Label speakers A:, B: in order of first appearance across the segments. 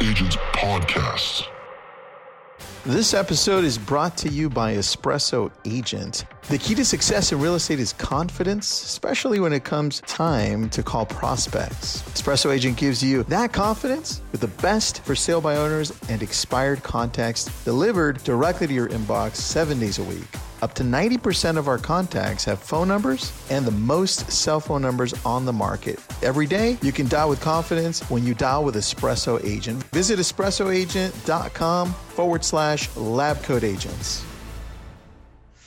A: Agents Podcast.
B: This episode is brought to you by Espresso Agent. The key to success in real estate is confidence, especially when it comes time to call prospects. Espresso Agent gives you that confidence with the best for sale by owners and expired contacts delivered directly to your inbox seven days a week. Up to 90% of our contacts have phone numbers and the most cell phone numbers on the market. Every day, you can dial with confidence when you dial with Espresso Agent. Visit espressoagent.com forward slash lab coat agents.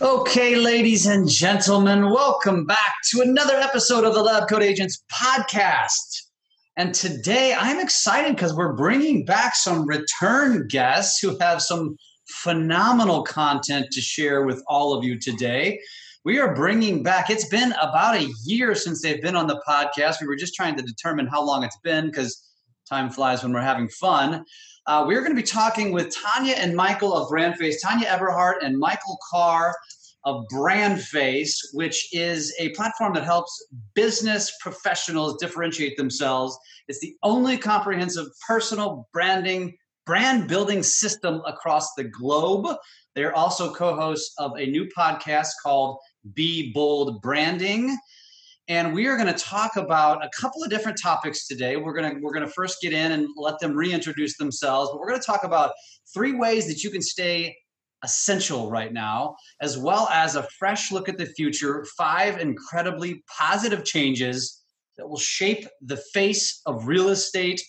C: Okay, ladies and gentlemen, welcome back to another episode of the Lab Coat Agents podcast. And today I'm excited because we're bringing back some return guests who have some phenomenal content to share with all of you today. We are bringing back, it's been about a year since they've been on the podcast. We were just trying to determine how long it's been because time flies when we're having fun. Uh, we're going to be talking with Tanya and Michael of Brandface, Tanya Eberhardt and Michael Carr of Brandface, which is a platform that helps business professionals differentiate themselves. It's the only comprehensive personal branding brand building system across the globe. They're also co hosts of a new podcast called Be Bold Branding. And we are going to talk about a couple of different topics today. We're going to we're going to first get in and let them reintroduce themselves, but we're going to talk about three ways that you can stay essential right now, as well as a fresh look at the future, five incredibly positive changes that will shape the face of real estate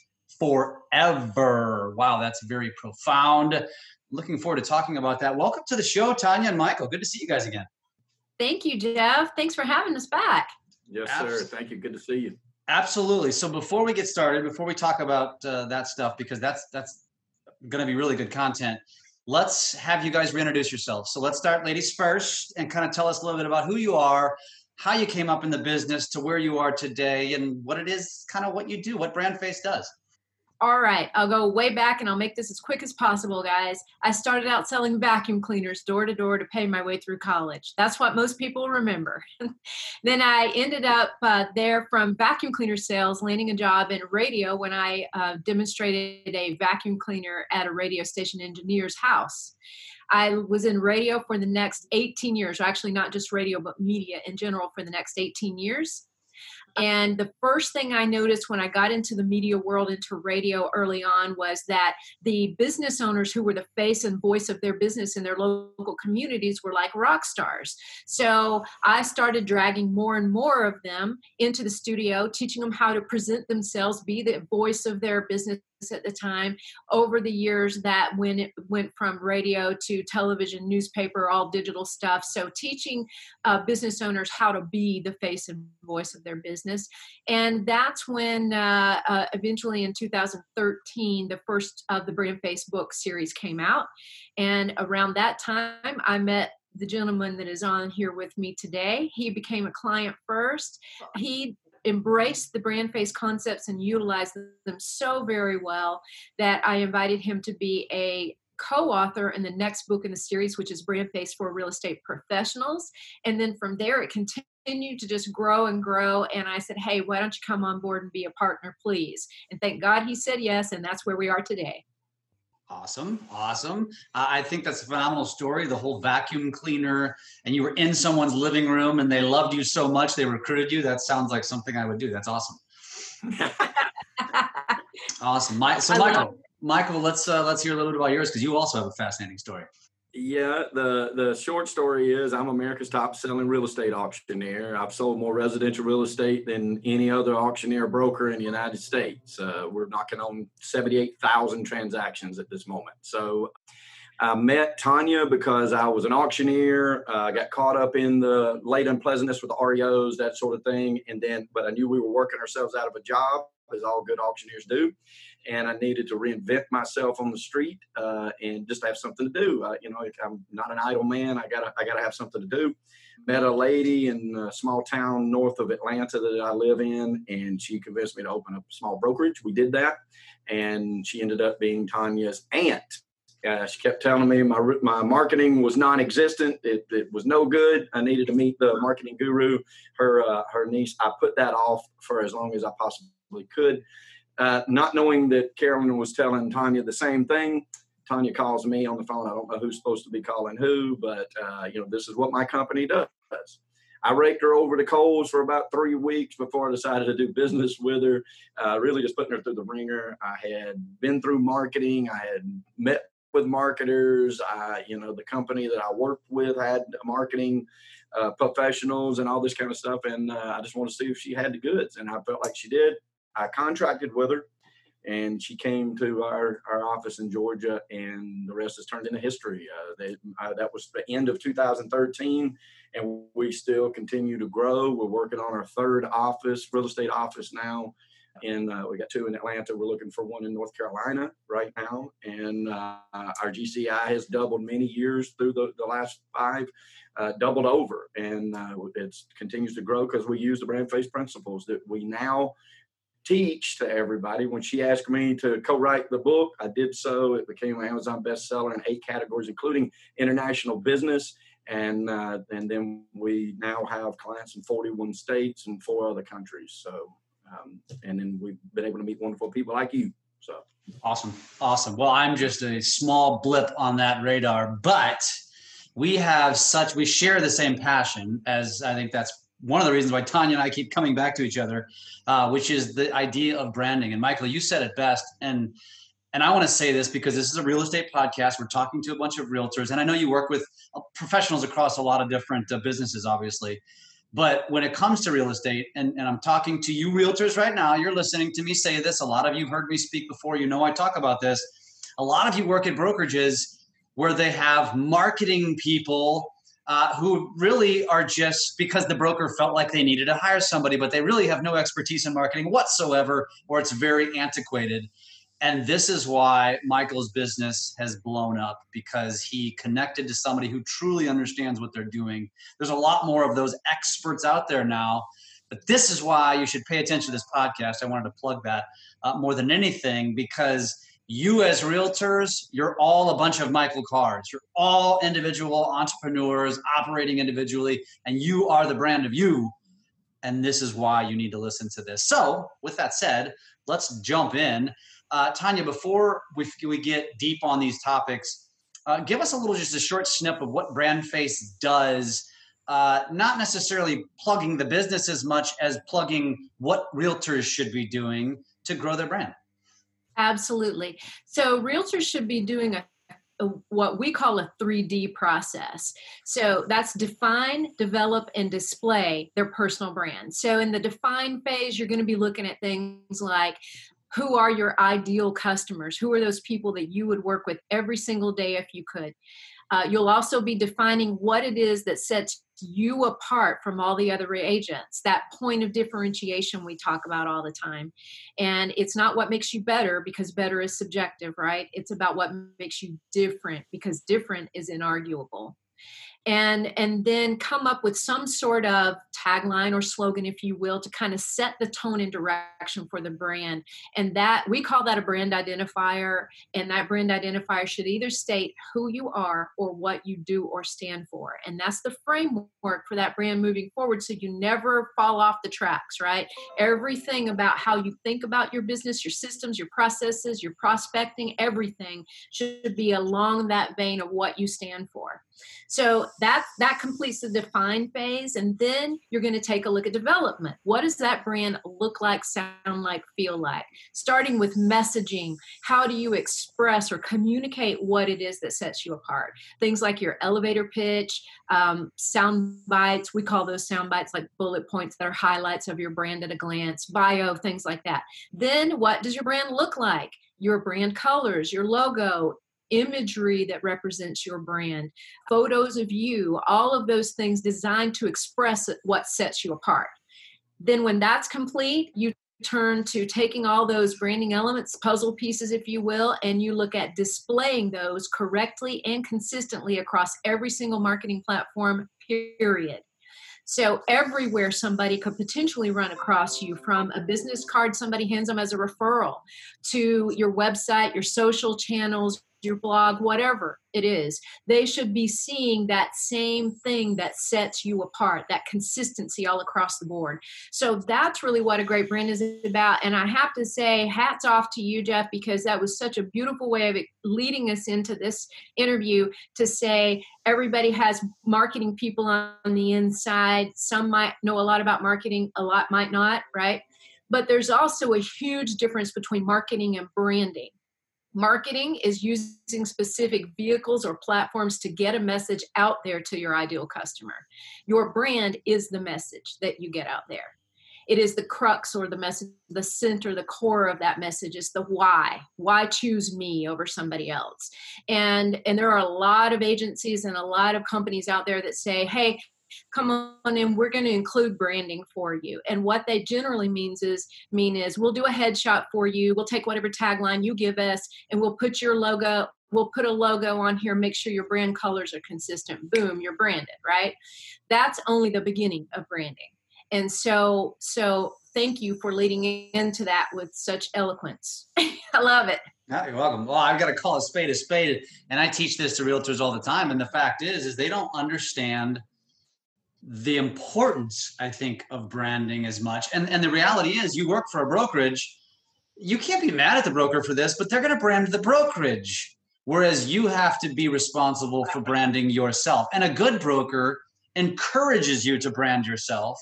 C: forever. Wow, that's very profound. Looking forward to talking about that. Welcome to the show, Tanya and Michael. Good to see you guys again.
D: Thank you, Jeff. Thanks for having us back.
E: Yes, sir. Thank you. Good to see you.
C: Absolutely. So before we get started, before we talk about uh, that stuff, because that's that's going to be really good content. Let's have you guys reintroduce yourselves. So let's start, ladies first, and kind of tell us a little bit about who you are, how you came up in the business to where you are today, and what it is, kind of what you do, what Brandface does.
D: All right, I'll go way back and I'll make this as quick as possible, guys. I started out selling vacuum cleaners door to door to pay my way through college. That's what most people remember. then I ended up uh, there from vacuum cleaner sales, landing a job in radio when I uh, demonstrated a vacuum cleaner at a radio station engineer's house. I was in radio for the next 18 years, actually, not just radio, but media in general for the next 18 years. And the first thing I noticed when I got into the media world, into radio early on, was that the business owners who were the face and voice of their business in their local communities were like rock stars. So I started dragging more and more of them into the studio, teaching them how to present themselves, be the voice of their business at the time. Over the years that when it went from radio to television newspaper all digital stuff. So teaching uh, business owners how to be the face and voice of their business. And that's when uh, uh, eventually in 2013 the first of the Brandface book series came out. And around that time i met the gentleman that is on here with me today. He became a client first. He embraced the Brandface concepts and utilized them so very well that I invited him to be a co-author in the next book in the series which is Brandface for real estate professionals. And then from there it continued to just grow and grow. And i said hey why don't you come on board and be a partner please? And thank god he said yes and that's where we are today
C: Awesome, awesome. Uh, I think that's a phenomenal story. The whole vacuum cleaner, and you were in someone's living room, and they loved you so much they recruited you. That sounds like something I would do. That's awesome. awesome, My, so Michael. Michael, let's uh, let's hear a little bit about yours because you also have a fascinating story.
E: Yeah, the the short story is I'm America's top selling real estate auctioneer. I've sold more residential real estate than any other auctioneer broker in the United States. Uh, we're knocking on 78,000 transactions at this moment. So I met Tanya because I was an auctioneer. I uh, got caught up in the late unpleasantness with the REOs, that sort of thing. And then, but I knew we were working ourselves out of a job, as all good auctioneers do and I needed to reinvent myself on the street uh, and just have something to do. Uh, you know, I'm not an idle man. I gotta I gotta have something to do. Met a lady in a small town north of Atlanta that I live in, and she convinced me to open up a small brokerage. We did that, and she ended up being Tanya's aunt. Uh, she kept telling me my my marketing was non-existent. It, it was no good. I needed to meet the marketing guru, her uh, her niece. I put that off for as long as I possibly could uh, not knowing that Carolyn was telling Tanya the same thing, Tanya calls me on the phone. I don't know who's supposed to be calling who, but uh, you know, this is what my company does. I raked her over the coals for about three weeks before I decided to do business with her. Uh, really, just putting her through the ringer. I had been through marketing. I had met with marketers. I, you know, the company that I worked with had marketing uh, professionals and all this kind of stuff. And uh, I just wanted to see if she had the goods, and I felt like she did. I contracted with her, and she came to our, our office in Georgia, and the rest is turned into history. Uh, they, uh, that was the end of 2013, and we still continue to grow. We're working on our third office, real estate office now and uh, we got two in Atlanta. We're looking for one in North Carolina right now, and uh, our GCI has doubled many years through the, the last five, uh, doubled over, and uh, it continues to grow because we use the Brandface principles that we now teach to everybody. When she asked me to co-write the book, I did so. It became an Amazon bestseller in eight categories, including international business. And uh, and then we now have clients in 41 states and four other countries. So um, and then we've been able to meet wonderful people like you. So
C: awesome, awesome. Well, I'm just a small blip on that radar, but we have such we share the same passion as I think that's one of the reasons why Tanya and I keep coming back to each other, uh, which is the idea of branding. And Michael, you said it best, and and I want to say this because this is a real estate podcast. We're talking to a bunch of realtors, and I know you work with uh, professionals across a lot of different uh, businesses, obviously. But when it comes to real estate, and, and I'm talking to you realtors right now, you're listening to me say this. A lot of you heard me speak before. You know I talk about this. A lot of you work at brokerages where they have marketing people uh, who really are just because the broker felt like they needed to hire somebody, but they really have no expertise in marketing whatsoever, or it's very antiquated. And this is why Michael's business has blown up because he connected to somebody who truly understands what they're doing. There's a lot more of those experts out there now. But this is why you should pay attention to this podcast. I wanted to plug that uh, more than anything because you, as realtors, you're all a bunch of Michael Carrs. You're all individual entrepreneurs operating individually, and you are the brand of you. And this is why you need to listen to this. So, with that said, let's jump in. Uh, Tanya, before we, we get deep on these topics, uh, give us a little, just a short snip of what Brandface does. Uh, not necessarily plugging the business as much as plugging what realtors should be doing to grow their brand.
D: Absolutely. So realtors should be doing a what we call a 3D process. So that's define, develop, and display their personal brand. So in the define phase, you're going to be looking at things like who are your ideal customers who are those people that you would work with every single day if you could uh, you'll also be defining what it is that sets you apart from all the other agents that point of differentiation we talk about all the time. And it's not what makes you better because better is subjective right? It's about what makes you different because different is inarguable and and then come up with some sort of tagline or slogan if you will to kind of set the tone and direction for the brand. And that we call that a brand identifier and that brand identifier should either state who you are or what you do or stand for. And that's the framework for that brand moving forward so you never fall off the tracks right? Everything about how you think about your business your systems your processes your prospecting everything should be along that vein of what you stand for. So that that completes the define phase and then you're going to take a look at development. What does that brand look like sound like feel like? Starting with messaging how do you express or communicate what it is that sets you apart? Things like your elevator pitch um, sound bites we call those sound bites like bullet points that are highlights of your brand at a glance bio things like that. Then what does your brand look like? Your brand colors, your logo, imagery that represents your brand, photos of you, all of those things designed to express what sets you apart. Then, when that's complete, you turn to taking all those branding elements, puzzle pieces, if you will, and you look at displaying those correctly and consistently across every single marketing platform, period. So everywhere somebody could potentially run across you from a business card somebody hands them as a referral to your website, your social channels, your blog, whatever it is, they should be seeing that same thing that sets you apart, that consistency all across the board. So that's really what a great brand is about. And I have to say, hats off to you, Jeff, because that was such a beautiful way of leading us into this interview to say everybody has marketing people on the inside. Some might know a lot about marketing, a lot might not, right? But there's also a huge difference between marketing and branding. Marketing is using specific vehicles or platforms to get a message out there to your ideal customer. Your brand is the message that you get out there. It is the crux or the message, the center, the core of that message is the why. Why choose me over somebody else? And and there are a lot of agencies and a lot of companies out there that say, "Hey, come on in we're going to include branding for you and what they generally means is mean is we'll do a headshot for you we'll take whatever tagline you give us and we'll put your logo we'll put a logo on here make sure your brand colors are consistent boom you're branded right that's only the beginning of branding and so so thank you for leading into that with such eloquence i love it
C: yeah, you're welcome. Well, I've got to call a spade a spade, and I teach this to realtors all the time. And the fact is, is they don't understand the importance, I think, of branding as much. And and the reality is, you work for a brokerage, you can't be mad at the broker for this, but they're going to brand the brokerage, whereas you have to be responsible for branding yourself. And a good broker encourages you to brand yourself.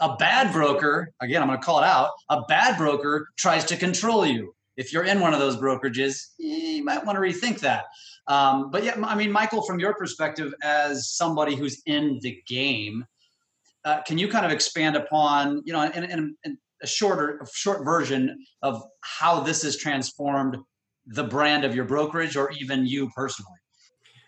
C: A bad broker, again, I'm going to call it out. A bad broker tries to control you. If you're in one of those brokerages, you might want to rethink that. Um, but yeah, I mean, Michael, from your perspective as somebody who's in the game, uh, can you kind of expand upon, you know, in a shorter, short version of how this has transformed the brand of your brokerage or even you personally?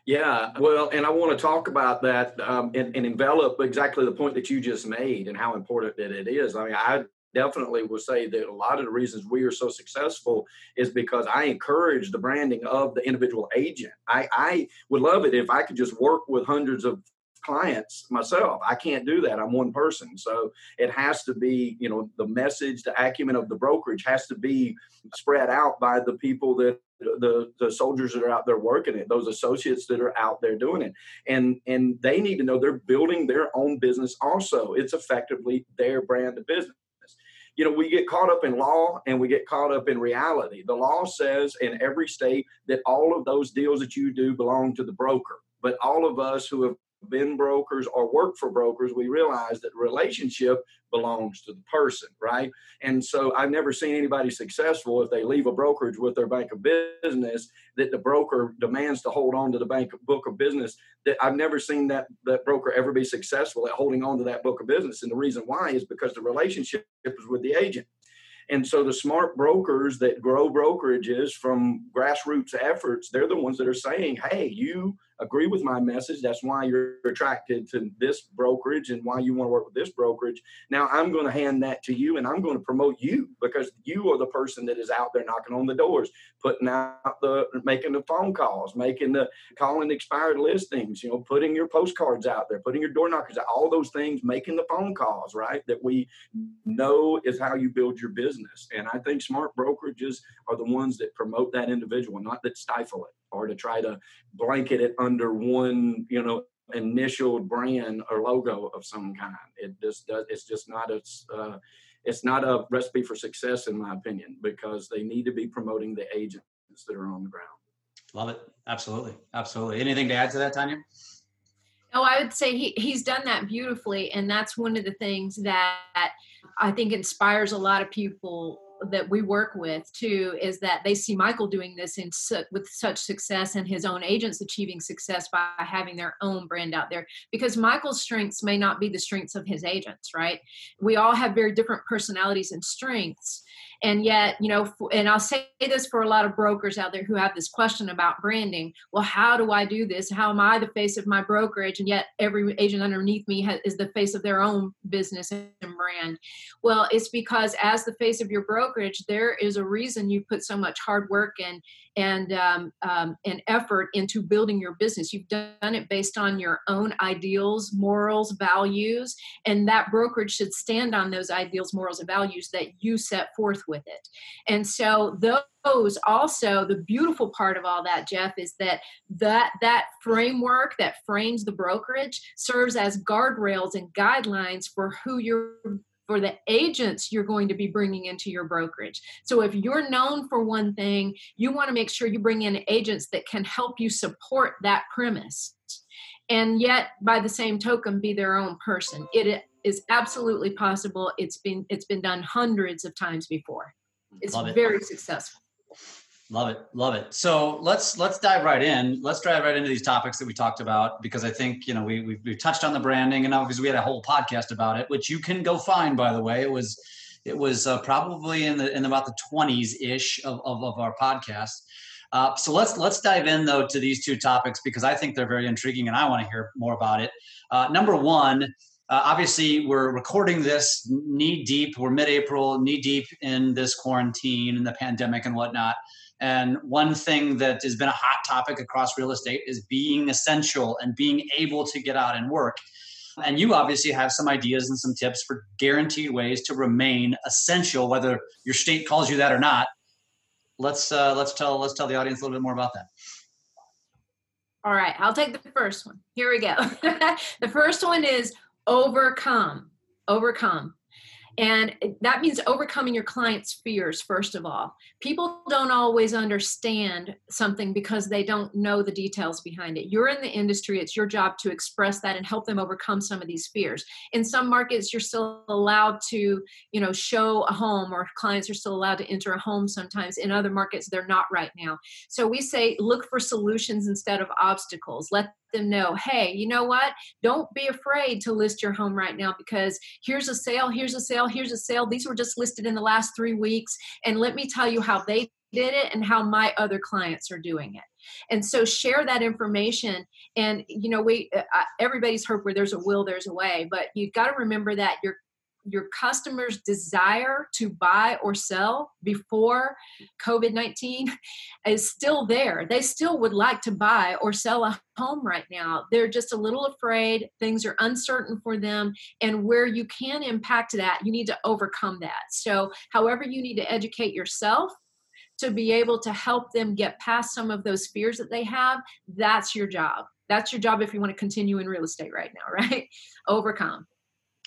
E: Yeah, well, and I want to talk about that um, and, and, envelop exactly the point that you just made and how important that it is. I mean, I definitely will say that a lot of the reasons we are so successful is because I encourage the branding of the individual agent. I, I would love it if I could just work with hundreds of clients myself. I can't do that. I'm one person. So it has to be, you know, the message, the acumen of the brokerage has to be spread out by the people that the the soldiers that are out there working it those associates that are out there doing it and and they need to know they're building their own business also it's effectively their brand of business you know, we get caught up in law and we get caught up in reality. The law says in every state that all of those deals that you do belong to the broker. But all of us who have been brokers or work for brokers, we realize that relationship belongs to the person, right? And so I've never seen anybody successful if they leave a brokerage with their bank of business that the broker demands to hold on to the bank book of business. That I've never seen that that broker ever be successful at holding on to that book of business. And the reason why is because the relationship is with the agent. And so the smart brokers that grow brokerages from grassroots efforts, they're the ones that are saying, hey, you agree with my message. That's why you're attracted to this brokerage and why you want to work with this brokerage. Now I'm going to hand that to you and I'm going to promote you because you are the person that is out there knocking on the doors, putting out the making the phone calls, making the calling expired listings, you know, putting your postcards out there, putting your door knockers out, all those things, making the phone calls, right? That we know is how you build your business. And I think smart brokerages are the ones that promote that individual, not that stifle it or to try to blanket it under one, you know, initial brand or logo of some kind. It just does. It's just not a. Uh, it's not a recipe for success, in my opinion, because they need to be promoting the agents that are on the ground.
C: Love it. Absolutely. Absolutely. Anything to add to that, Tanya?
D: Oh, I would say he, he's done that beautifully. And that's one of the things that I think inspires a lot of people that we work with too is that they see Michael doing this in su- with such success and his own agents achieving success by having their own brand out there. Because Michael's strengths may not be the strengths of his agents right? We all have very different personalities and strengths and yet you know and i'll say this for a lot of brokers out there who have this question about branding. Well how do i do this? How am i the face of my brokerage? And yet every agent underneath me has, is the face of their own business and brand. Well it's because as the face of your brokerage there is a reason you put so much hard work and and um, um, effort into building your business. You've done it based on your own ideals, morals, values, and that brokerage should stand on those ideals, morals, and values that you set forth with with it. And so those also the beautiful part of all that Jeff is that that that framework that frames the brokerage serves as guardrails and guidelines for who you're for the agents you're going to be bringing into your brokerage. So if you're known for one thing, you want to make sure you bring in agents that can help you support that premise and yet by the same token be their own person. It is absolutely possible. It's been it's been done hundreds of times before. It's it. very successful.
C: Love it, love it. So let's let's dive right in. Let's dive right into these topics that we talked about because I think you know we we we touched on the branding and obviously we had a whole podcast about it, which you can go find by the way. It was it was uh, probably in the in about the twenties ish of, of, of our podcast. Uh, so let's let's dive in though to these two topics because I think they're very intriguing and I want to hear more about it. Uh, number one, uh, obviously, we're recording this knee deep. We're mid April, knee deep in this quarantine and the pandemic and whatnot. And one thing that has been a hot topic across real estate is being essential and being able to get out and work. And you obviously have some ideas and some tips for guaranteed ways to remain essential, whether your state calls you that or not. Let's uh, let's tell let's tell the audience a little bit more about that.
D: All right, I'll take the first one. Here we go. the first one is overcome overcome and that means overcoming your client's fears, first of all. People don't always understand something because they don't know the details behind it. You're in the industry, it's your job to express that and help them overcome some of these fears. In some markets, you're still allowed to, you know, show a home or clients are still allowed to enter a home sometimes. In other markets, they're not right now. So we say look for solutions instead of obstacles. Let them know hey you know what? Don't be afraid to list your home right now because here's a sale here's a sale here's a sale. These were just listed in the last three weeks and let me tell you how they did it and how my other clients are doing it. And so share that information and you know we uh, everybody's heard where there's a will there's a way but you've got to remember that your your customers desire to buy or sell before covid-19 is still there. They still would like to buy or sell a home right now. They're just a little afraid. Things are uncertain for them. And where you can impact that you need to overcome that. So however you need to educate yourself to be able to help them get past some of those fears that they have that's your job. That's your job if you want to continue in real estate right now right? Overcome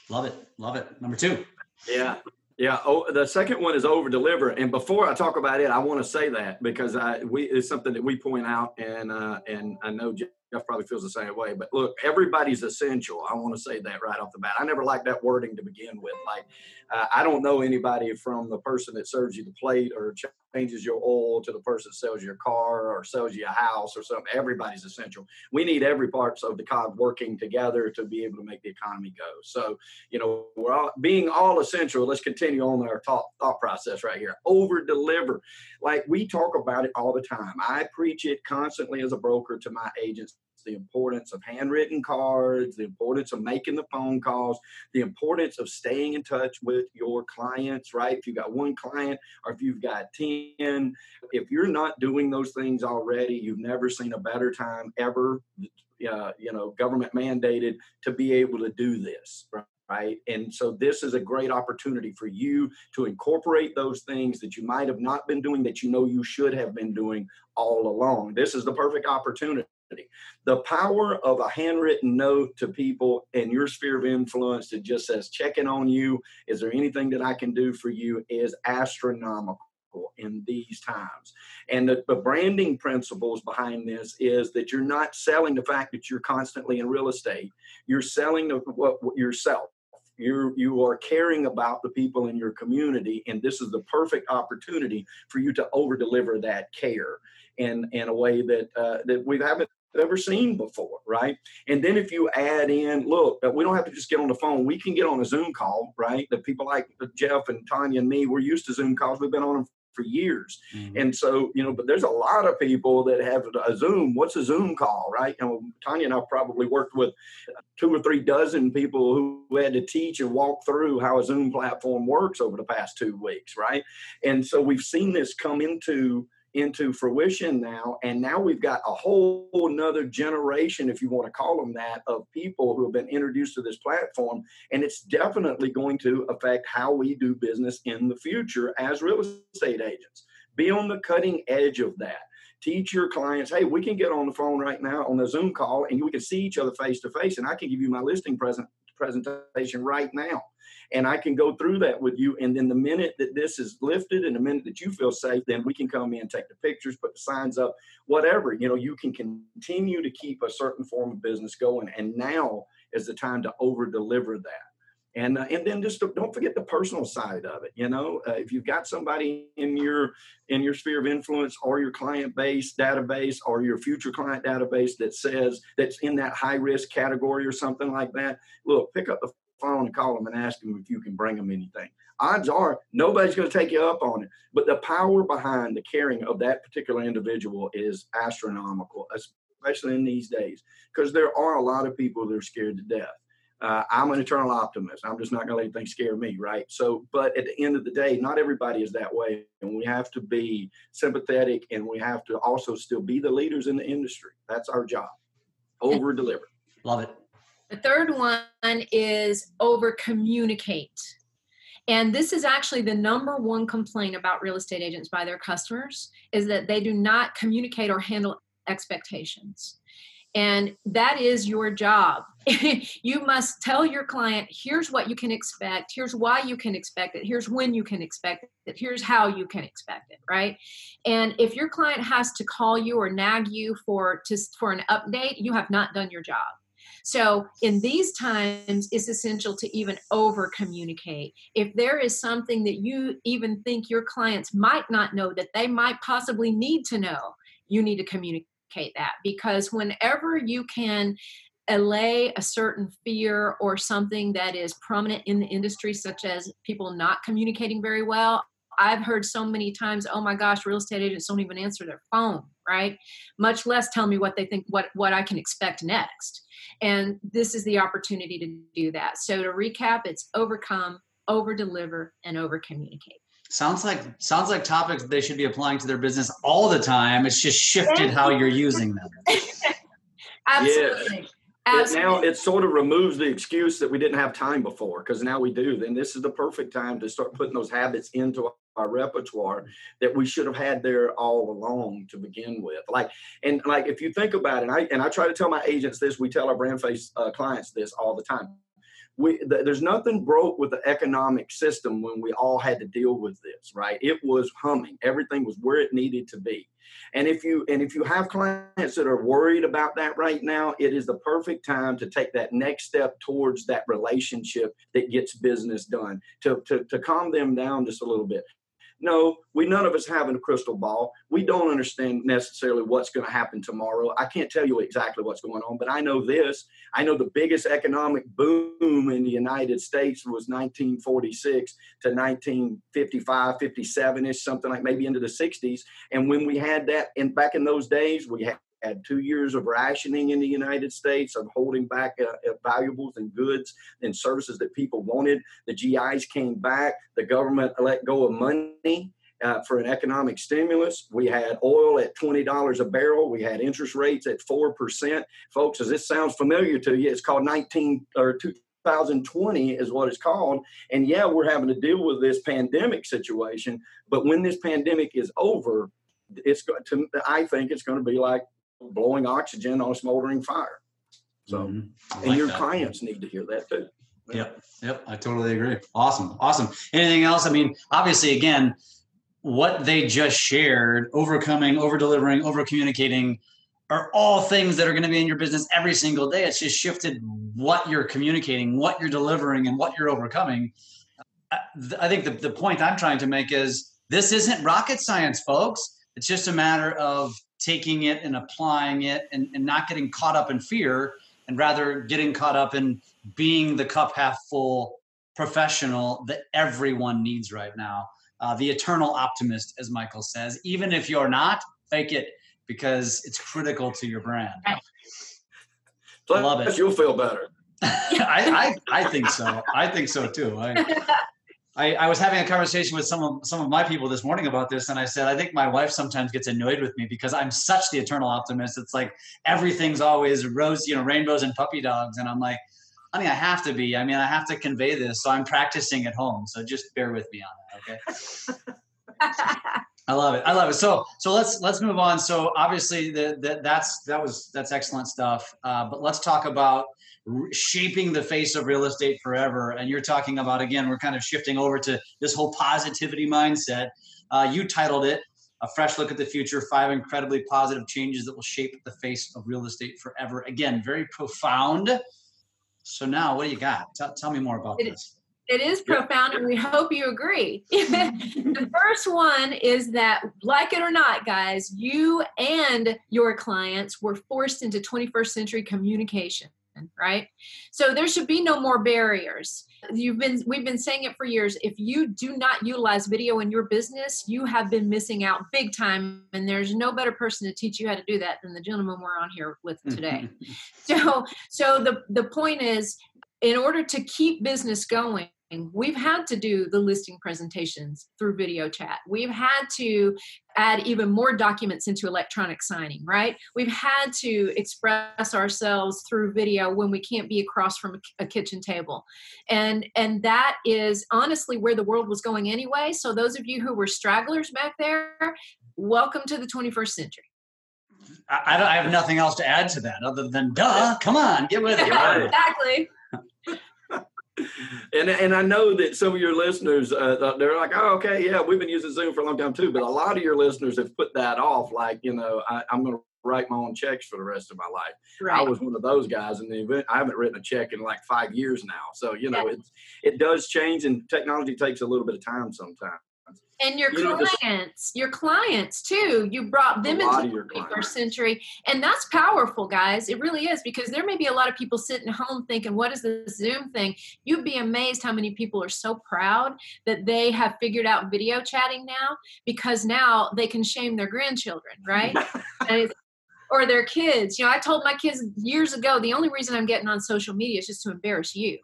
C: Love it. Love it. Number two.
E: Yeah. Yeah. Oh, the second one is over deliver. And before I talk about it, I want to say that because I, we, it's something that we point out and, uh, and I know Jeff probably feels the same way, but look, everybody's essential. I want to say that right off the bat. I never liked that wording to begin with. Like, uh, I don't know anybody from the person that serves you the plate or changes your oil to the person that sells your car or sells you a house or something. Everybody's essential. We need every parts of the cog working together to be able to make the economy go. So, you know, we're all being all essential. Let's continue on our thought, thought process right here. Over deliver. Like we talk about it all the time. I preach it constantly as a broker to my agents the importance of handwritten cards, the importance of making the phone calls, the importance of staying in touch with your clients, right? If you've got one client or if you've got 10, if you're not doing those things already, you've never seen a better time ever, uh, you know, government mandated to be able to do this, right? right? And so this is a great opportunity for you to incorporate those things that you might have not been doing that you know you should have been doing all along. This is the perfect opportunity. The power of a handwritten note to people in your sphere of influence that just says, checking on you, is there anything that I can do for you, is astronomical in these times. And the, the, branding principles behind this is that you're not selling the fact that you're constantly in real estate. You're selling the, what, what yourself. You you are caring about the people in your community, and this is the perfect opportunity for you to over deliver that care in in a way that uh, that we haven't ever seen before, right? And then if you add in, look, we don't have to just get on the phone. We can get on a Zoom call, right? The people like Jeff and Tanya and me, we're used to Zoom calls. We've been on them for years. Mm-hmm. And so, you know, but there's a lot of people that have a Zoom. What's a Zoom call, right? And Tanya and I probably worked with two or three dozen people who had to teach and walk through how a Zoom platform works over the past two weeks, right? And so we've seen this come into into fruition now. And now we've got a whole another generation, if you want to call them that, of people who have been introduced to this platform. And it's definitely going to affect how we do business in the future as real estate agents. Be on the cutting edge of that. Teach your clients, hey, we can get on the phone right now on the Zoom call and we can see each other face to face. And I can give you my listing present presentation right now and I can go through that with you. And then the minute that this is lifted and the minute that you feel safe, then we can come in, take the pictures, put the signs up, whatever. You know, you can continue to keep a certain form of business going. And now is the time to over deliver that. And, uh, and then just don't forget the personal side of it. You know, uh, if you've got somebody in your in your sphere of influence or your client base database or your future client database that says that's in that high risk category or something like that, look, pick up the phone and call them and ask them if you can bring them anything. Odds are nobody's going to take you up on it, but the power behind the caring of that particular individual is astronomical, especially in these days, because there are a lot of people that are scared to death. Uh, I'm an eternal optimist. I'm just not going to let anything scare me, right? So, but at the end of the day, not everybody is that way, and we have to be sympathetic, and we have to also still be the leaders in the industry. That's our job. Over deliver.
C: Love it.
D: The third one is over communicate. And this is actually the number one complaint about real estate agents by their customers is that they do not communicate or handle expectations. And that is your job. you must tell your client here's what you can expect, here's why you can expect it, here's when you can expect it, here's how you can expect it, right? And if your client has to call you or nag you for just for an update, you have not done your job. So, in these times, it's essential to even over communicate. If there is something that you even think your clients might not know that they might possibly need to know, you need to communicate that because whenever you can allay a certain fear or something that is prominent in the industry, such as people not communicating very well, I've heard so many times, oh my gosh, real estate agents don't even answer their phone, right? Much less tell me what they think, what, what I can expect next. And this is the opportunity to do that. So to recap, it's overcome, over deliver, and over communicate.
C: Sounds like sounds like topics they should be applying to their business all the time. It's just shifted how you're using them.
D: Absolutely.
E: Yes. It now it sort of removes the excuse that we didn't have time before because now we do. Then this is the perfect time to start putting those habits into our repertoire that we should have had there all along to begin with. Like, and like if you think about it, and I and I try to tell my agents this, we tell our Brandface uh, clients this all the time. We, th- there's nothing broke with the economic system when we all had to deal with this, right? It was humming. Everything was where it needed to be. And if you and if you have clients that are worried about that right now, it is the perfect time to take that next step towards that relationship that gets business done. To to, to calm them down just a little bit. No, we none of us have a crystal ball. We don't understand necessarily what's going to happen tomorrow. I can't tell you exactly what's going on, but I know this. I know the biggest economic boom in the United States was 1946 to 1955, 57 ish, something like maybe into the 60s. And when we had that, and back in those days, we had had two years of rationing in the United States of holding back uh, uh, valuables and goods and services that people wanted. The GIs came back. The government let go of money. Uh, for an economic stimulus. We had oil at $20 a barrel. We had interest rates at 4%. Folks, as this sounds familiar to you, it's called 19 or 2020 is what it's called. And yeah, we're having to deal with this pandemic situation. But when this pandemic is over, it's going to, I think it's going to be like blowing oxygen on a smoldering fire. So, mm-hmm. like and your that. clients need to hear that too.
C: Yep. Yep. I totally agree. Awesome. Awesome. Anything else? I mean, obviously, again, what they just shared, overcoming, over delivering, over communicating, are all things that are going to be in your business every single day. It's just shifted what you're communicating, what you're delivering, and what you're overcoming. I think the, the point I'm trying to make is this isn't rocket science, folks. It's just a matter of taking it and applying it and, and not getting caught up in fear and rather getting caught up in being the cup half full professional that everyone needs right now. Uh, the eternal optimist, as Michael says, even if you're not, fake it because it's critical to your brand.
E: Plus, Love it. You'll feel better.
C: I, I, I think so. I think so too. I, I, I was having a conversation with some of some of my people this morning about this, and I said I think my wife sometimes gets annoyed with me because I'm such the eternal optimist. It's like everything's always rose, you know, rainbows and puppy dogs, and I'm like, honey, I have to be. I mean, I have to convey this, so I'm practicing at home. So just bear with me on that, okay? I love it. I love it. So so let's let's move on. So obviously the, the that's that was that's excellent stuff. Uh, but let's talk about shaping the face of real estate forever. And you're talking about again, we're kind of shifting over to this whole positivity mindset. Uh, you titled it "A Fresh Look at the Future: Five Incredibly Positive Changes That Will Shape the Face of Real Estate Forever." Again, very profound. So now, what do you got? T- tell me more about
D: it
C: this.
D: It is profound, and we hope you agree. the first one is that, like it or not, guys, you and your clients were forced into 21st century communication right? So there should be no more barriers. You've been we've been saying it for years if you do not utilize video in your business you have been missing out big time and there's no better person to teach you how to do that than the gentleman we're on here with today. So so the the point is in order to keep business going We've had to do the listing presentations through video chat. We've had to add even more documents into electronic signing, right? We've had to express ourselves through video when we can't be across from a kitchen table. And and that is honestly where the world was going anyway. So those of you who were stragglers back there, welcome to the 21st century.
C: I, I have nothing else to add to that other than duh, come on, get with it.
D: exactly
E: and and I know that some of your listeners uh, they're like, oh, okay, yeah, we've been using Zoom for a long time too. But a lot of your listeners have put that off. Like, you know, I, am going to write my own checks for the rest of my life. Right. I was one of those guys, and the event I haven't written a check in like five years now. So you know, yeah. it it does change, and technology takes a little bit of time sometimes
D: and your you clients your clients too. You brought them into the 21st century and that's powerful guys. It really is because there may be a lot of people sitting home thinking what is this zoom thing? You'd be amazed how many people are so proud that they have figured out video chatting now because now they can shame their grandchildren right? Or their kids. You know i told my kids years ago the only reason i'm getting on social media is just to embarrass you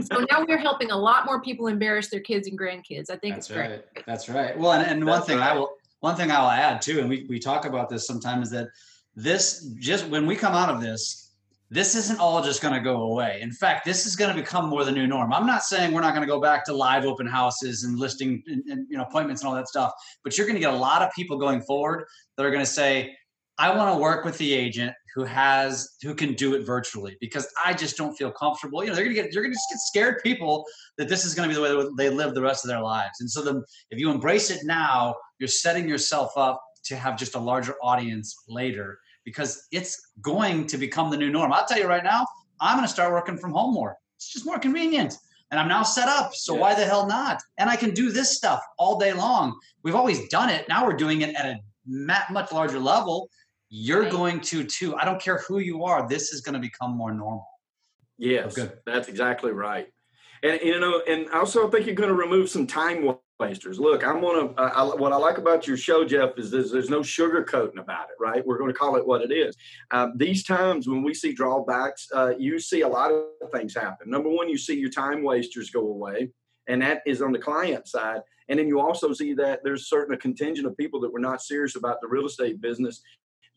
D: so now we're helping a lot more people embarrass their kids and grandkids. I think
C: That's
D: it's great.
C: Right. That's right. Well, and, and one thing right. I will one thing I will add too, and we, we talk about this sometimes is that this just when we come out of this, this isn't all just going to go away. In fact, this is going to become more the new norm. I'm not saying we're not going to go back to live open houses and listing and, and you know appointments and all that stuff, but you're going to get a lot of people going forward that are going to say, I want to work with the agent who has who can do it virtually because I just don't feel comfortable. You know, they're gonna get you're gonna just get scared people that this is gonna be the way they live the rest of their lives. And so the if you embrace it now, you're setting yourself up to have just a larger audience later because it's going to become the new norm. I'll tell you right now, I'm gonna start working from home more. It's just more convenient. And I'm now set up. So why the hell not? And I can do this stuff all day long. We've always done it. Now we're doing it at a much larger level you're right. going to too. I don't care who you are. This is going to become more normal.
E: Yes, oh, that's exactly right. And you know, and also I think you're going to remove some time wasters. Look, I'm going to. Uh, what I like about your show, Jeff, is there's, there's no sugarcoating about it. Right? We're going to call it what it is. Um, these times when we see drawbacks, uh, you see a lot of things happen. Number one, you see your time wasters go away, and that is on the client side. And then you also see that there's certain a contingent of people that were not serious about the real estate business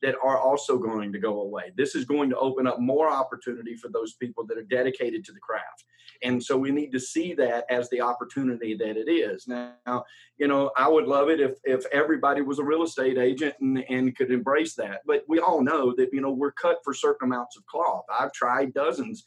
E: that are also going to go away. This is going to open up more opportunity for those people that are dedicated to the craft. And so we need to see that as the opportunity that it is. Now, you know, I would love it if if everybody was a real estate agent and, and could embrace that. But we all know that, you know, we're cut for certain amounts of cloth. I've tried dozens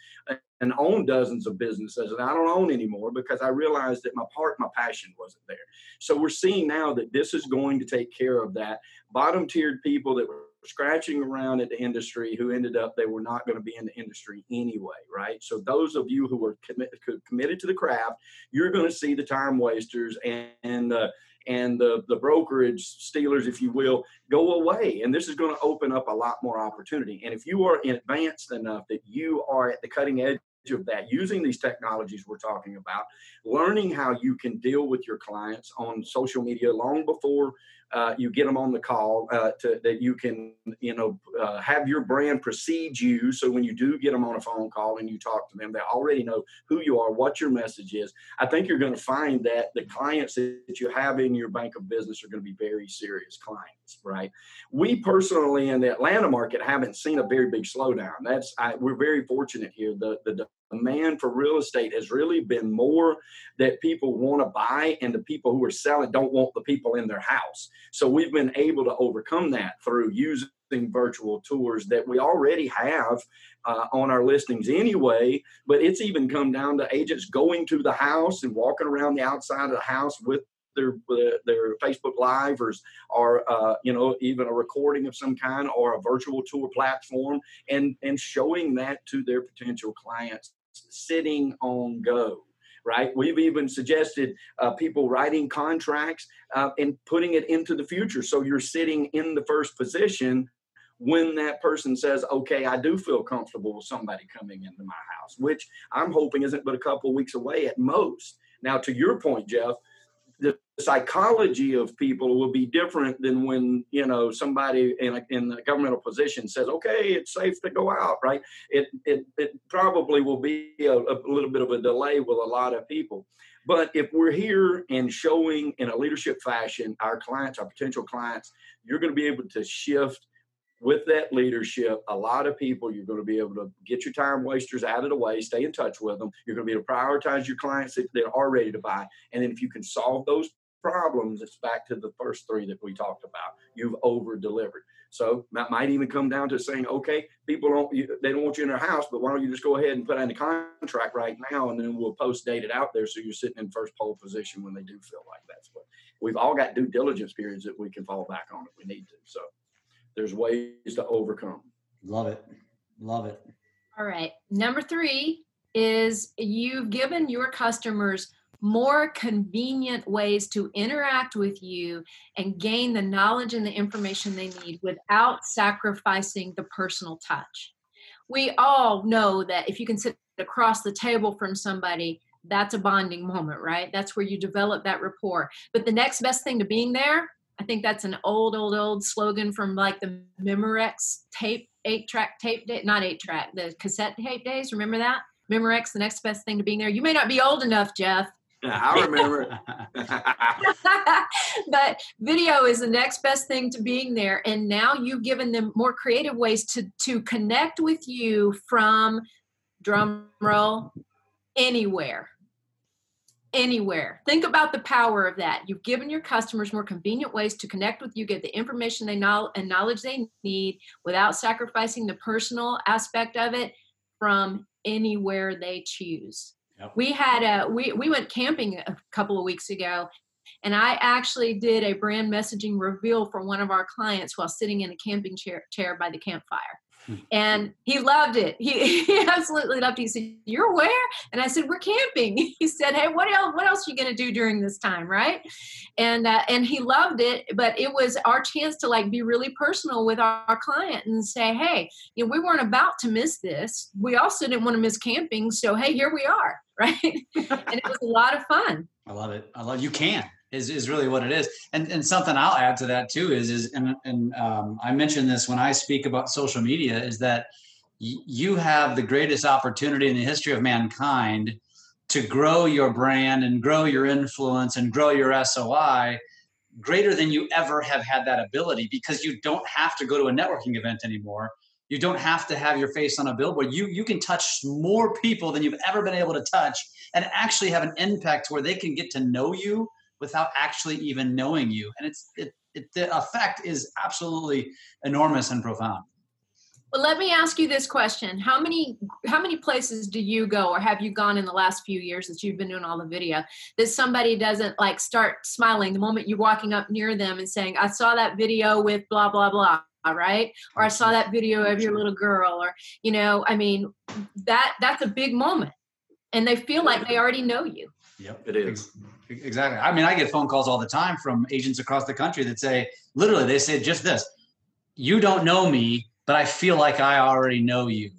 E: and owned dozens of businesses and I don't own anymore because I realized that my part, my passion wasn't there. So we're seeing now that this is going to take care of that. Bottom tiered people that were scratching around at the industry who ended up they were not going to be in the industry anyway, right? So those of you who were commit, committed to the craft, you're going to see the time wasters and, and the and the, the brokerage stealers, if you will, go away. And this is going to open up a lot more opportunity. And if you are advanced enough that you are at the cutting edge of that using these technologies we're talking about learning how you can deal with your clients on social media long before uh, you get them on the call uh, to, that you can, you know, uh, have your brand precede you. So when you do get them on a phone call and you talk to them, they already know who you are, what your message is. I think you're going to find that the clients that you have in your bank of business are going to be very serious clients, right? We personally in the Atlanta market haven't seen a very big slowdown. That's I, we're very fortunate here. The the demand for real estate has really been more that people want to buy and the people who are selling don't want the people in their house. So we've been able to overcome that through using virtual tours that we already have uh, on our listings anyway but it's even come down to agents going to the house and walking around the outside of the house with their their Facebook Live or, or uh, you know even a recording of some kind or a virtual tour platform and and showing that to their potential clients sitting on go right? We've even suggested uh, people writing contracts uh, and putting it into the future. So you're sitting in the first position when that person says, okay, I do feel comfortable with somebody coming into my house, which I'm hoping isn't but a couple weeks away at most. Now, to your point, Jeff, psychology of people will be different than when you know somebody in a, in a governmental position says okay it's safe to go out right it it, it probably will be a, a little bit of a delay with a lot of people but if we're here and showing in a leadership fashion our clients our potential clients you're going to be able to shift with that leadership, a lot of people, you're going to be able to get your time wasters out of the way, stay in touch with them. You're going to be able to prioritize your clients that, are ready to buy. And then if you can solve those problems, it's back to the first three that we talked about. You've over delivered. So that might even come down to saying, okay, people don't, you, they don't want you in their house, but why don't you just go ahead and put in the contract right now, and then we'll post date it out there so you're sitting in first pole position when they do feel like that's what we've all got due diligence periods that we can fall back on if we need to. So there's ways to overcome.
C: Love it. Love it.
D: All right. Number three is you've given your customers more convenient ways to interact with you and gain the knowledge and the information they need without sacrificing the personal touch. We all know that if you can sit across the table from somebody, that's a bonding moment, right? That's where you develop that rapport. But the next best thing to being there I think that's an old, old, old slogan from like the Memorex tape, eight track tape, day, not eight track, the cassette tape days. Remember that? Memorex, the next best thing to being there. You may not be old enough, Jeff.
E: I remember.
D: but video is the next best thing to being there. And now you've given them more creative ways to, to connect with you from drum roll anywhere anywhere. Think about the power of that. You've given your customers more convenient ways to connect with you, get the information they know and knowledge they need without sacrificing the personal aspect of it from anywhere they choose. Yep. We had a we we went camping a couple of weeks ago and I actually did a brand messaging reveal for one of our clients while sitting in a camping chair, chair by the campfire and he loved it. He, he absolutely loved it. He said, "You're where?" And I said, "We're camping." He said, "Hey, what else? What else are you going to do during this time, right?" And uh, and he loved it. But it was our chance to like be really personal with our, our client and say, "Hey, you know, we weren't about to miss this. We also didn't want to miss camping. So hey, here we are." Right? and it was a lot of fun.
C: I love it. I love you can is, is really what it is. And and something I'll add to that too is is and and um, I mentioned this when I speak about social media is that y- you have the greatest opportunity in the history of mankind to grow your brand and grow your influence and grow your SOI greater than you ever have had that ability because you don't have to go to a networking event anymore. You don't have to have your face on a billboard. You you can touch more people than you've ever been able to touch and actually have an impact where they can get to know you without actually even knowing you. And it's it, it the effect is absolutely enormous and profound.
D: Well, let me ask you this question: How many how many places do you go, or have you gone in the last few years that you've been doing all the video that somebody doesn't like start smiling the moment you're walking up near them and saying, "I saw that video with blah blah blah." right or i saw that video of your little girl or you know i mean that that's a big moment and they feel like they already know you
E: yep it is
C: Exactly. I mean, I get phone calls all the time from agents across the country that say, literally, they say just this: "You don't know me, but I feel like I already know you."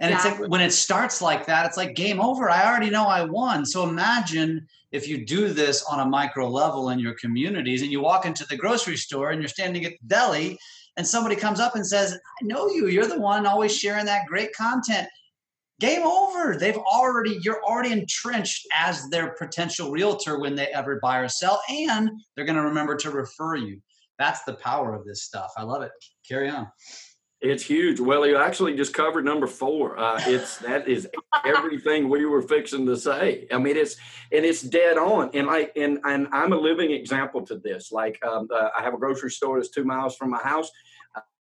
C: And exactly. it's like when it starts like that, it's like game over. I already know I won. So imagine if you do this on a micro level in your communities and you walk into the grocery store and you're standing at the deli and somebody comes up and says, I know you, you're the one always sharing that great content. Game over. They've already, you're already entrenched as their potential realtor when they ever buy or sell, and they're going to remember to refer you. That's the power of this stuff. I love it. Carry on.
E: It's huge. Well, you actually just covered number four. Uh, it's that is everything we were fixing to say. I mean, it's and it's dead on. And like, and and I'm a living example to this. Like, um, uh, I have a grocery store that's two miles from my house.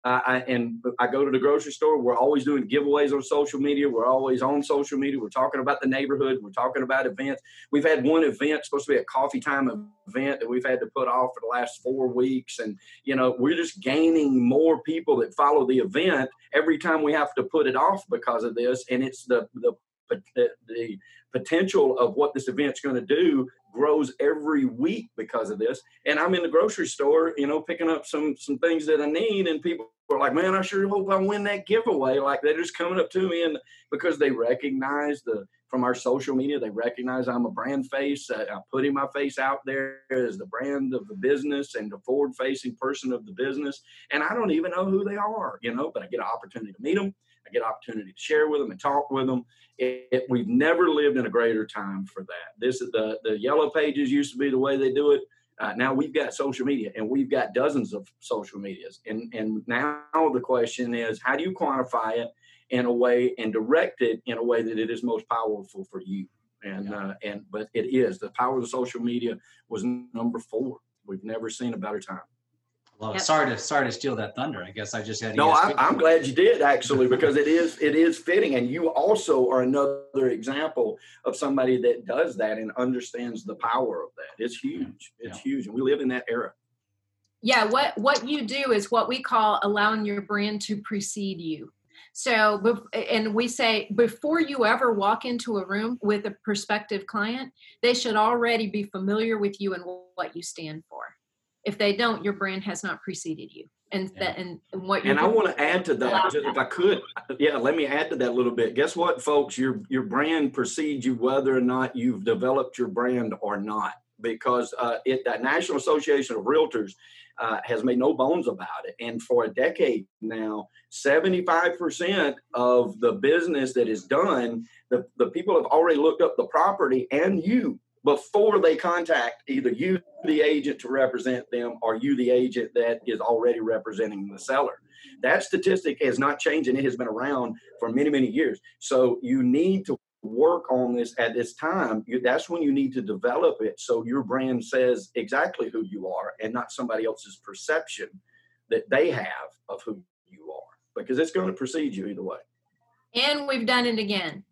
E: I, and I go to the grocery store. We're always doing giveaways on social media. We're always on social media. We're talking about the neighborhood. We're talking about events. We've had one event supposed to be a coffee time event that we've had to put off for the last four weeks, and you know we're just gaining more people that follow the event every time we have to put it off because of this. And it's the the the, the potential of what this event's going to do grows every week because of this. And I'm in the grocery store, you know, picking up some some things that I need, and people are like, "Man, I sure hope I win that giveaway." Like they're just coming up to me, and because they recognize the from our social media, they recognize I'm a brand face. Uh, I'm putting my face out there as the brand of the business and the forward-facing person of the business, and I don't even know who they are, you know, but I get an opportunity to meet them. I get opportunity to share with them and talk with them. It, it, we've never lived in a greater time for that. This is the the yellow pages used to be the way they do it. Uh, now we've got social media and we've got dozens of social medias. And and now the question is, how do you quantify it in a way and direct it in a way that it is most powerful for you? And yeah. uh, and but it is the power of social media was number four. We've never seen a better time.
C: Love yep. Sorry to sorry to steal that thunder. I guess I just had. To.
E: No, I, I'm glad you did actually because it is it is fitting, and you also are another example of somebody that does that and understands the power of that. It's huge. It's yeah. huge, and we live in that era.
D: Yeah, what what you do is what we call allowing your brand to precede you. So, and we say before you ever walk into a room with a prospective client, they should already be familiar with you and what you stand for if they don't your brand has not preceded you. And yeah. that and what
E: and i want to add to that if i could yeah let me add to that a little bit. Guess what folks? Your your brand precedes you whether or not you've developed your brand or not because uh, it that national association of realtors uh, has made no bones about it. And for a decade now 75% of the business that is done the, the people have already looked up the property and you before they contact either you, the agent, to represent them, or you, the agent that is already representing the seller. That statistic has not changed and it has been around for many, many years. So you need to work on this at this time. You, that's when you need to develop it so your brand says exactly who you are and not somebody else's perception that they have of who you are, because it's going to precede you either way.
D: And we've done it again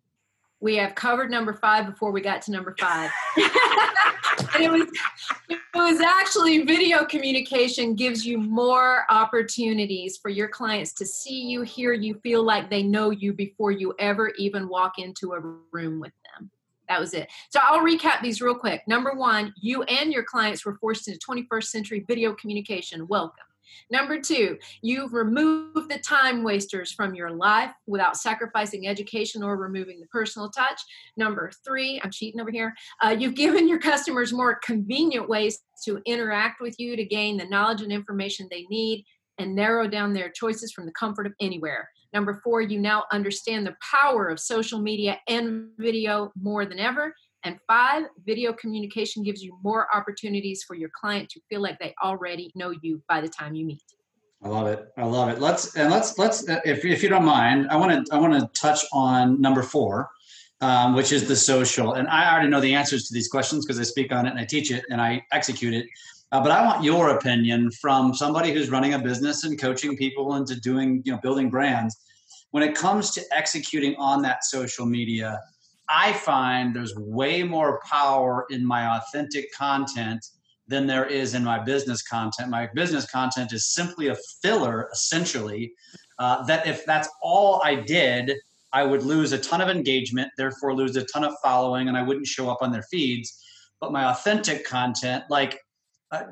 D: we have covered number five before we got to number five. and it was it was actually video communication gives you more opportunities for your clients to see you, hear you, feel like they know you before you ever even walk into a room with them. That was it. So I'll recap these real quick. Number one, you and your clients were forced into 21st century video communication. Welcome. Number two, you've removed the time wasters from your life without sacrificing education or removing the personal touch. Number three, I'm cheating over here. Uh, you've given your customers more convenient ways to interact with you to gain the knowledge and information they need and narrow down their choices from the comfort of anywhere. Number four, you now understand the power of social media and video more than ever. And five, video communication gives you more opportunities for your client to feel like they already know you by the time you meet.
C: I love it. I love it. Let's and let's let's uh, if if you don't mind, I want to I want to touch on number four, um, which is the social. And I already know the answers to these questions because I speak on it and I teach it and I execute it. Uh, but I want your opinion from somebody who's running a business and coaching people into doing you know building brands. When it comes to executing on that social media, I find there's way more power in my authentic content than there is in my business content. My business content is simply a filler, essentially. Uh, that if that's all I did, I would lose a ton of engagement, therefore lose a ton of following, and I wouldn't show up on their feeds. But my authentic content, like, uh,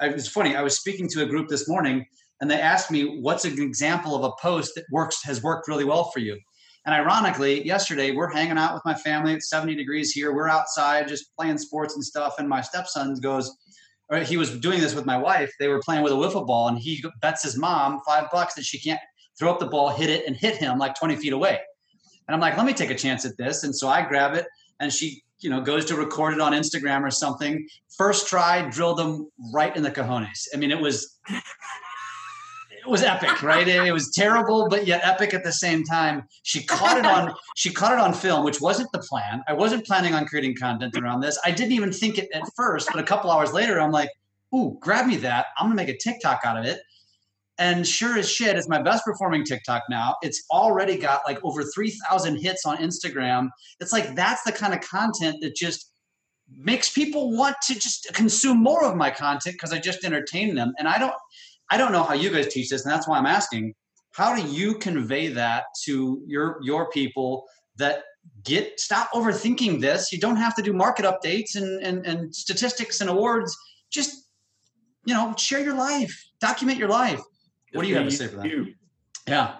C: it was funny. I was speaking to a group this morning, and they asked me, "What's an example of a post that works has worked really well for you?" And ironically, yesterday we're hanging out with my family. It's 70 degrees here. We're outside just playing sports and stuff. And my stepson goes, or he was doing this with my wife. They were playing with a wiffle ball, and he bets his mom five bucks that she can't throw up the ball, hit it, and hit him like 20 feet away. And I'm like, let me take a chance at this. And so I grab it, and she, you know, goes to record it on Instagram or something. First try, drilled them right in the cojones. I mean, it was it was epic, right? It, it, was terrible, but yet epic at the same time. She caught it on she caught it on film, which wasn't the plan. I wasn't planning on creating content around this. I didn't even think it at first, but a couple hours later, I'm like, "Ooh, grab me that! I'm gonna make a TikTok out of it." And sure as shit, it's my best performing TikTok now. It's already got like over 3,000 hits on Instagram. It's like that's the kind of content that just makes people want to just consume more of my content because I just entertain them. And I don't I don't know how you guys teach this, and that's why I'm asking. How do you convey that to your your people that get stop overthinking this? You don't have to do market updates and and, and statistics and awards. Just you know, share your life, document your life. What do you have to say for that? Yeah.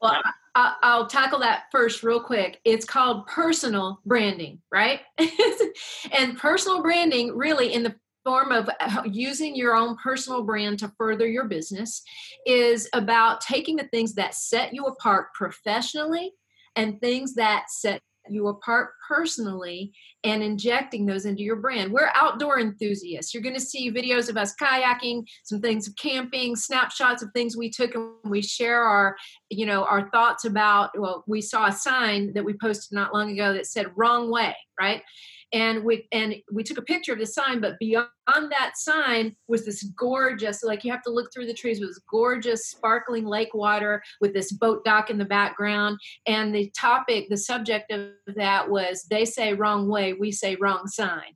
D: Well, I, I'll tackle that first, real quick. It's called personal branding, right? and personal branding, really, in the form of uh, using your own personal brand to further your business is about taking the things that set you apart professionally and things that set you apart personally and injecting those into your brand. We're outdoor enthusiasts. You're going to see videos of us kayaking, some things of camping, snapshots of things we took and we share our, you know, our thoughts about well, we saw a sign that we posted not long ago that said wrong way, right? And we and we took a picture of the sign but beyond that sign was this gorgeous like you have to look through the trees this gorgeous sparkling lake water with this boat dock in the background. And the topic the subject of that was they say wrong way we say wrong sign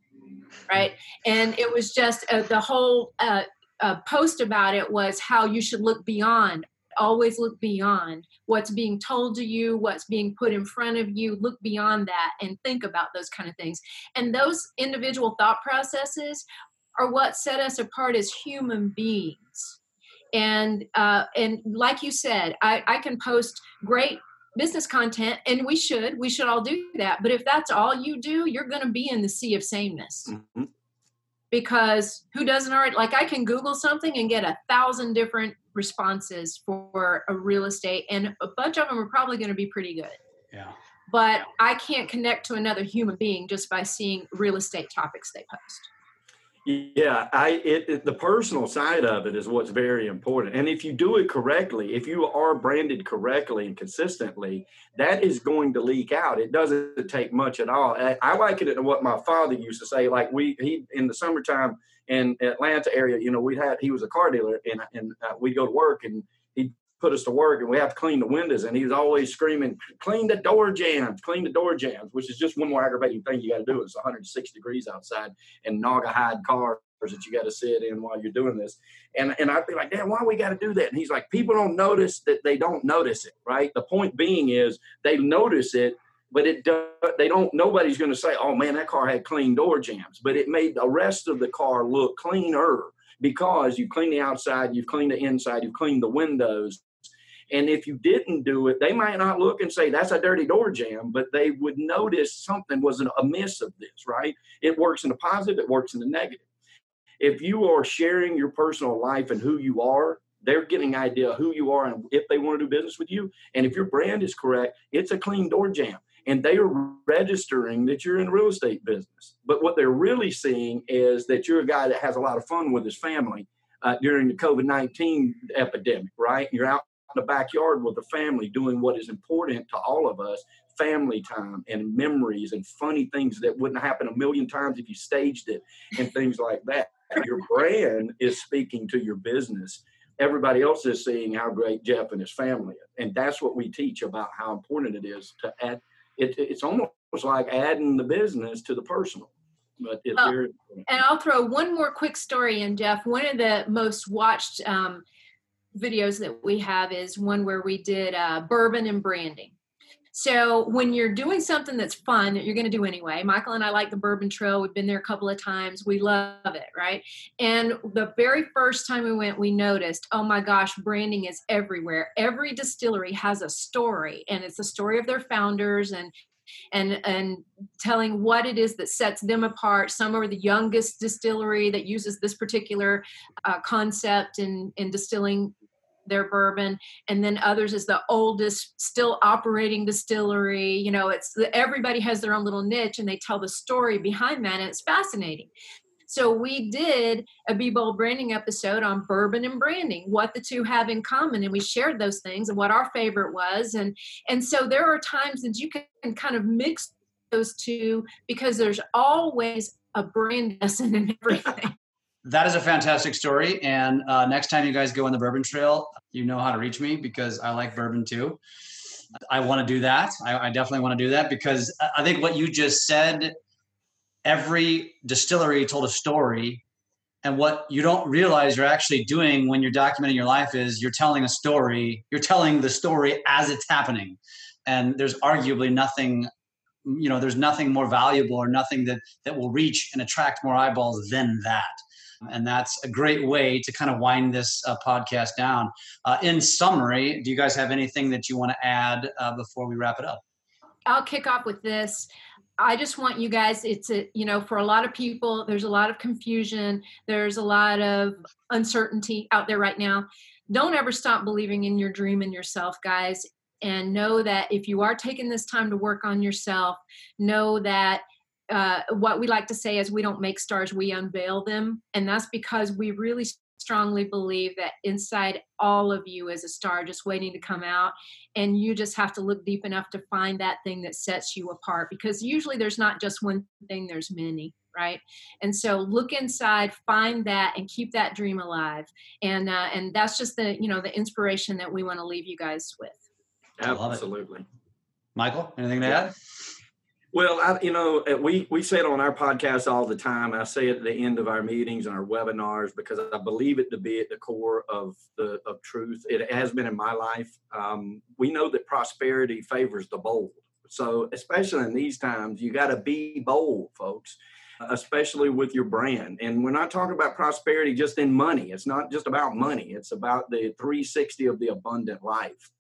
D: right? And it was just uh, the whole uh, uh, post about it was how you should look beyond always look beyond what's being told to you, what's being put in front of you. Look beyond that and think about those kind of things. And those individual thought processes are what set us apart as human beings. And uh, and like you said, I, I can post great business content and we should we should all do that but if that's all you do you're going to be in the sea of sameness mm-hmm. because who doesn't already like i can google something and get a thousand different responses for a real estate, and a bunch of them are probably going to be pretty good.
C: Yeah.
D: But I can't connect to another human being just by seeing real estate topics they post.
E: Yeah, I it, it, the personal side of it is what's very important. And if you do it correctly, if you are branded correctly and consistently, that is going to leak out. It doesn't take much at all. I, I like it to what my father used to say. Like we he in the summertime in Atlanta area, you know, we had he was a car dealer, and and uh, we'd go to work, and he'd put us to work, and we have to clean the windows, and he was always screaming, "Clean the door jambs, clean the door jambs," which is just one more aggravating thing you got to do. It's 106 degrees outside, and Naugahyde cars that you got to sit in while you're doing this. And and I'd be like, Dad, why we got to do that? And he's like, people don't notice that they don't notice it, right? The point being is they notice it but it they don't nobody's going to say oh man that car had clean door jambs but it made the rest of the car look cleaner because you clean the outside you've cleaned the inside you've cleaned the windows. And if you didn't do it they might not look and say that's a dirty door jamb but they would notice something was amiss of this right? It works in the positive it works in the negative. If you are sharing your personal life and who you are they're getting an idea who you are and if they want to do business with you. And if your brand is correct it's a clean door jamb and they are registering that you're in real estate business. But what they're really seeing is that you're a guy that has a lot of fun with his family uh, during the COVID 19 epidemic, right? You're out in the backyard with the family doing what is important to all of us family time and memories and funny things that wouldn't happen a million times if you staged it and things like that. Your brand is speaking to your business everybody else is seeing how great Jeff and his family is. And that's what we teach about how important it is to add it, it's almost like adding the business to the personal. But it's
D: oh, and I'll throw one more quick story in, Jeff. One of the most watched um, videos that we have is one where we did uh, bourbon and branding. So when you're doing something that's fun that you're going to do anyway, Michael and I like the Bourbon Trail. We've been there a couple of times. We love it, right? And the very first time we went, we noticed, oh my gosh, branding is everywhere. Every distillery has a story, and it's the story of their founders and and and telling what it is that sets them apart some are the youngest distillery that uses this particular uh, concept in in distilling their bourbon and then others is the oldest still operating distillery you know it's everybody has their own little niche and they tell the story behind that and it's fascinating so we did a Be branding episode on bourbon and branding, what the two have in common, and we shared those things and what our favorite was. And and so there are times that you can kind of mix those two because there's always a brand lesson in everything.
C: That is a fantastic story. And uh, next time you guys go on the Bourbon Trail, you know how to reach me because I like bourbon too. I want to do that. I, I definitely want to do that because I think what you just said every distillery told a story and what you don't realize you're actually doing when you're documenting your life is you're telling a story you're telling the story as it's happening and there's arguably nothing you know there's nothing more valuable or nothing that that will reach and attract more eyeballs than that and that's a great way to kind of wind this uh, podcast down uh, in summary do you guys have anything that you want to add uh, before we wrap it up
D: i'll kick off with this I just want you guys, it's a, you know, for a lot of people, there's a lot of confusion, there's a lot of uncertainty out there right now. Don't ever stop believing in your dream and yourself, guys. And know that if you are taking this time to work on yourself, know that uh, what we like to say is we don't make stars, we unveil them. And that's because we really strongly believe that inside all of you is a star just waiting to come out. And you just have to look deep enough to find that thing that sets you apart. Because usually there's not just one thing there's many right? And so look inside find that and keep that dream alive. And uh, and that's just the you know the inspiration that we want to leave you guys with.
E: Absolutely.
C: Michael anything to add
E: well, I, you know, uh, we we say it on our podcast all the time. I say it at the end of our meetings and our webinars because I believe it to be at the core of the of truth. It has been in my life. Um, we know that prosperity favors the bold. So, especially in these times, you got to be bold, folks. Especially with your brand, and we're not talking about prosperity just in money. It's not just about money. It's about the 360 of the abundant life.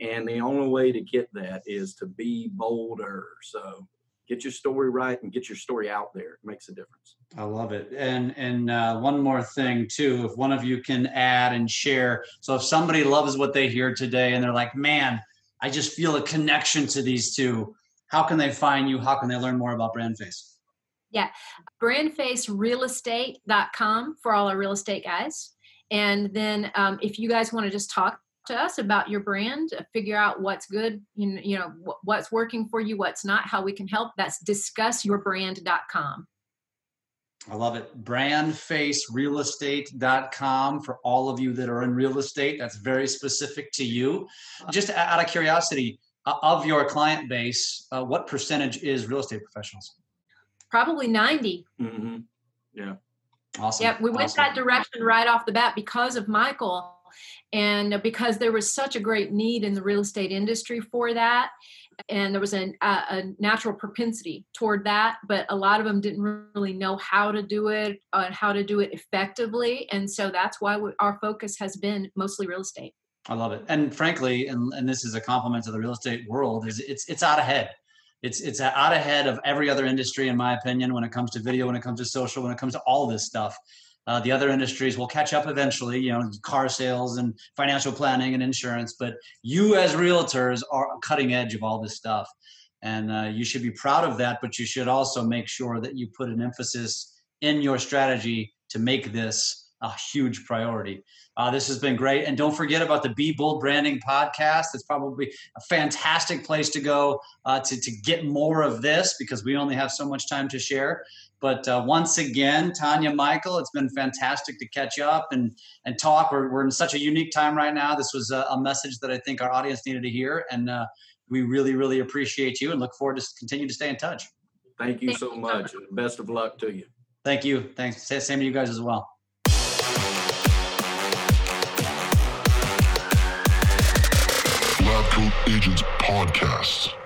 E: And the only way to get that is to be bolder. So get your story right and get your story out there. It makes a difference.
C: I love it. And and uh, one more thing too, if one of you can add and share. So if somebody loves what they hear today and they're like, man, I just feel a connection to these two. How can they find you? How can they learn more about BrandFace?
D: Yeah, brandfacerealestate.com for all our real estate guys. And then um, if you guys want to just talk to us about your brand, uh, figure out what's good, you know, you know what's working for you, what's not, how we can help. That's discussyourbrand.com.
C: I love it. Brandfacerealestate.com for all of you that are in real estate. That's very specific to you. Just out of curiosity, uh, of your client base, uh, what percentage is real estate professionals?
D: Probably 90.
E: Mm-hmm. Yeah.
C: Awesome.
D: Yeah, we went
C: awesome.
D: that direction right off the bat because of Michael and because there was such a great need in the real estate industry for that and there was a, a, natural propensity toward that but a lot of them didn't really know how to do it and uh, how to do it effectively. And so that's why we, our focus has been mostly real estate.
C: I love it. And frankly and, and this is a compliment to the real estate world is it's it's out ahead. It's it's out ahead of every other industry in my opinion when it comes to video when it comes to social when it comes to all this stuff uh, the other industries will catch up eventually, you know, car sales and financial planning and insurance. But you, as realtors, are cutting edge of all this stuff. And uh, you should be proud of that, but you should also make sure that you put an emphasis in your strategy to make this a huge priority. Uh, this has been great. And don't forget about the Be Bold Branding podcast. It's probably a fantastic place to go uh, to, to get more of this because we only have so much time to share. But uh, once again, Tanya Michael, it's been fantastic to catch up and, and talk. We're, we're in such a unique time right now. This was a, a message that I think our audience needed to hear. And uh, we really, really appreciate you and look forward to continue to stay in touch.
E: Thank you so much. Best of luck to you.
C: Thank you. Thanks. Same to you guys as well.
A: Agents Podcast.